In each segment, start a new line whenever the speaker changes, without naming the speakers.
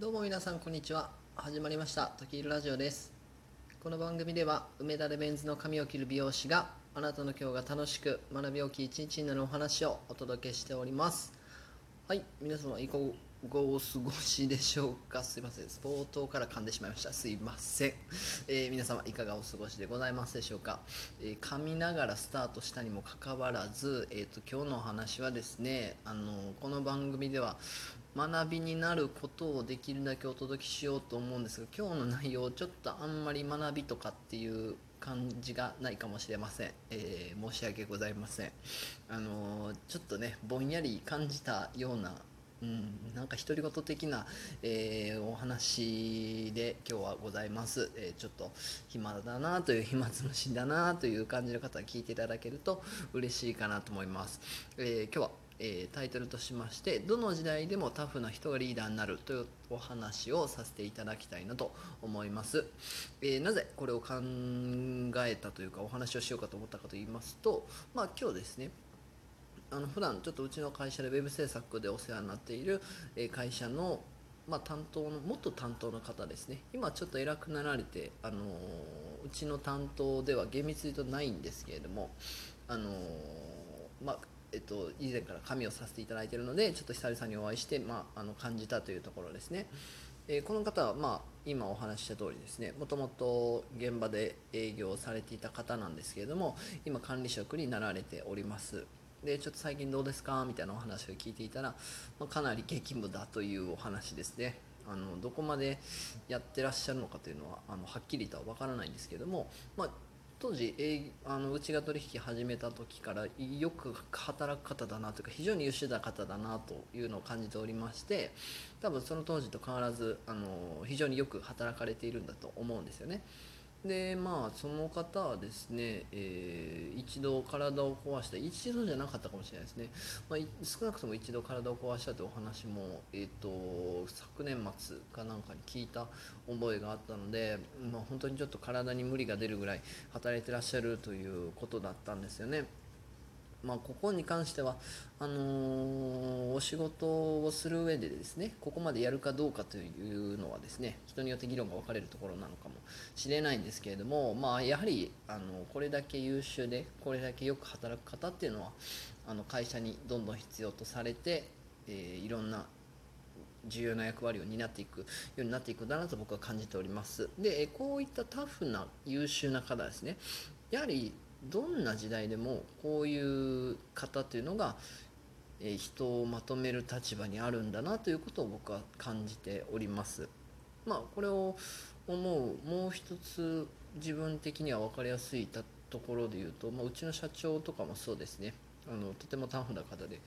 どうも皆さんこんにちは。始まりました。時いるラジオです。この番組では梅田でメンズの髪を切る美容師があなたの今日が楽しく学びおき一日になるお話をお届けしております。はい皆様いかがお過ごしでしょうか？すいません。冒頭から噛んでしまいました。すいません、えー皆様いかがお過ごしでございますでしょうか、えー噛みながらスタートしたにもかかわらず、えー、と今日のお話はですねあのこの番組では学びになることをできるだけお届けしようと思うんですが今日の内容ちょっとあんまり学びとかっていう感じがないかもしれません、えー申し訳ございません。あのちょっとねぼんやり感じたようなうん、なんか独り言的な、えーお話で今日はございます、えーちょっと暇だなという暇つぶしだなという感じの方は聞いていただけると嬉しいかなと思います、えー今日はえタイトルとしまして「どの時代でもタフな人がリーダーになる」というお話をさせていただきたいなと思います、えーなぜこれを考えたというかお話をしようかと思ったかと言いますとまあ今日ですねあの普段ちょっとうちの会社でウェブ制作でお世話になっている会社の、まあ、担当の元担当の方ですね。今ちょっと偉くなられて、あのうちの担当では厳密に言うとないんですけれども、あのまあえっと、以前から紙をさせていただいているのでちょっと久々にお会いして、まあ、あの感じたというところですね。えーこの方は、まあ、今お話しした通りですね。もともと現場で営業されていた方なんですけれども今管理職になられております。でちょっと最近どうですか？みたいなお話を聞いていたら、まあ、かなり激務だというお話ですねあのどこまでやってらっしゃるのかというのはあのはっきりとは分からないんですけども、まあ、当時営あのうちが取引始めた時からよく働く方だなというか非常に優秀な方だなというのを感じておりまして多分その当時と変わらずあの非常によく働かれているんだと思うんですよね。でまあその方はですね、えー一度体を壊した一度じゃなかったかもしれないですね、まあ、少なくとも一度体を壊したというお話も、えー、と昨年末かなんかに聞いた覚えがあったので、まあ、本当にちょっと体に無理が出るぐらい働いてらっしゃるということだったんですよね。まあ、ここに関してはあのーお仕事をする上でですねここまでやるかどうかというのはですね人によって議論が分かれるところなのかもしれないんですけれども、まあ、やはりあのこれだけ優秀でこれだけよく働く方っていうのはあの会社にどんどん必要とされて、えーいろんな重要な役割を担っていくようになっていくんだなと僕は感じております。でこういったタフな優秀な方ですねやはりどんな時代でもこういう方というのが人をまとめる立場にあるんだなということを僕は感じております。まあこれを思うもう一つ自分的には分かりやすいところで言うと、まあ、うちの社長とかもそうですね。あのとてもタフな方で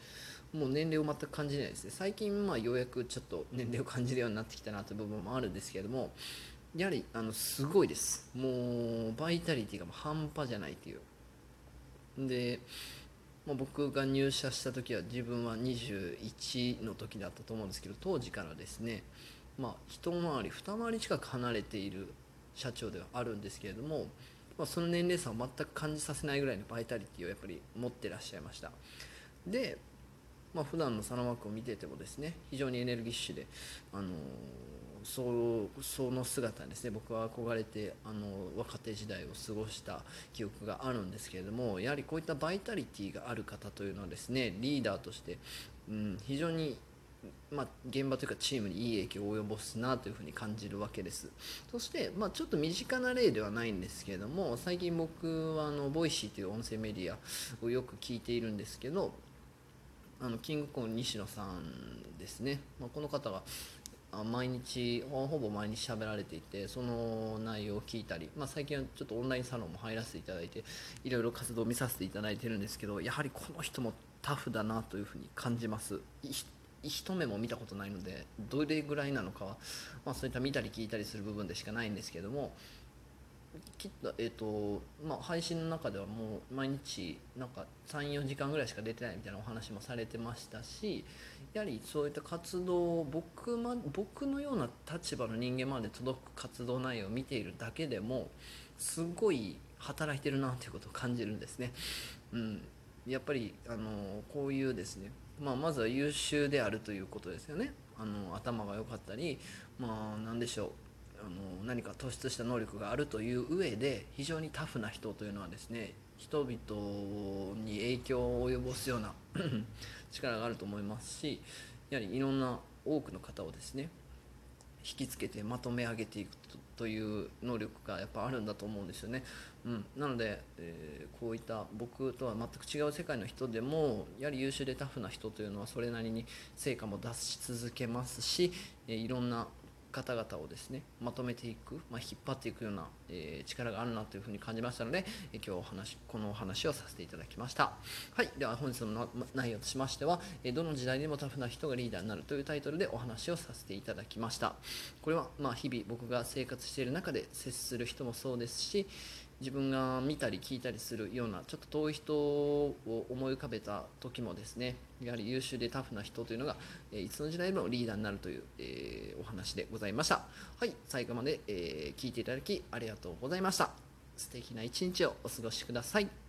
もう年齢を全く感じないですね。最近まあようやくちょっと年齢を感じるようになってきたなという部分もあるんですけれどもやはりあのすごいです。もうバイタリティがもう半端じゃないっていう。で、まあ、僕が入社した時は自分は21の時だったと思うんですけど当時からですね、まあ、一回り二回り近く離れている社長ではあるんですけれども、まあ、その年齢差を全く感じさせないぐらいのバイタリティをやっぱり持ってらっしゃいました。で、まあ普段のサロンワークを見ててもですね非常にエネルギッシュで、あのーそその姿にですね。僕は憧れてあの若手時代を過ごした記憶があるんですけれどもやはりこういったバイタリティがある方というのはですねリーダーとして、うん、非常にまあ、現場というかチームにいい影響を及ぼすなというふうに感じるわけです。そして、まあ、ちょっと身近な例ではないんですけれども最近僕はあの Voicy という音声メディアをよく聞いているんですけどあのキングコン西野さんですね、まあ、この方が毎日ほぼ毎日喋られていてその内容を聞いたり、まあ、最近はちょっとオンラインサロンも入らせていただいていろいろ活動を見させていただいてるんですけどやはりこの人もタフだなというふうに感じます。一目も見たことないのでどれぐらいなのかは、まあ、そういった見たり聞いたりする部分でしかないんですけどもきっと,、えーとまあ、配信の中ではもう毎日なんか34時間ぐらいしか出てないみたいなお話もされてましたしやはりそういった活動を僕,、ま、僕のような立場の人間まで届く活動内容を見ているだけでもすごい働いてるなということを感じるんですね。うん、やっぱりあのこういうですねまあ、まずは優秀であるということですよね。あの頭が良かったりまあ何でしょう。あの何か突出した能力があるという上で非常にタフな人というのはですね人々に影響を及ぼすような 力があると思いますしやはりいろんな多くの方をですね引きつけてまとめ上げていくという能力がやっぱあるんだと思うんですよね。うん、なので、えー、こういった僕とは全く違う世界の人でもやはり優秀でタフな人というのはそれなりに成果も出し続けますし、えー、いろんな方々をですねまとめていく、まあ、引っ張っていくような、えー、力があるなというふうに感じましたので、えー、今日お話このお話をさせていただきました。はいでは本日の内容としましては、えー、どの時代でもタフな人がリーダーになるというタイトルでお話をさせていただきました。これはまあ日々僕が生活している中で接する人もそうですし自分が見たり聞いたりするようなちょっと遠い人を思い浮かべた時もですねやはり優秀でタフな人というのが、えいつの時代でもリーダーになるという、え、お話でございました。はい最後まで、え、聞いていただきありがとうございました。素敵な一日をお過ごしください。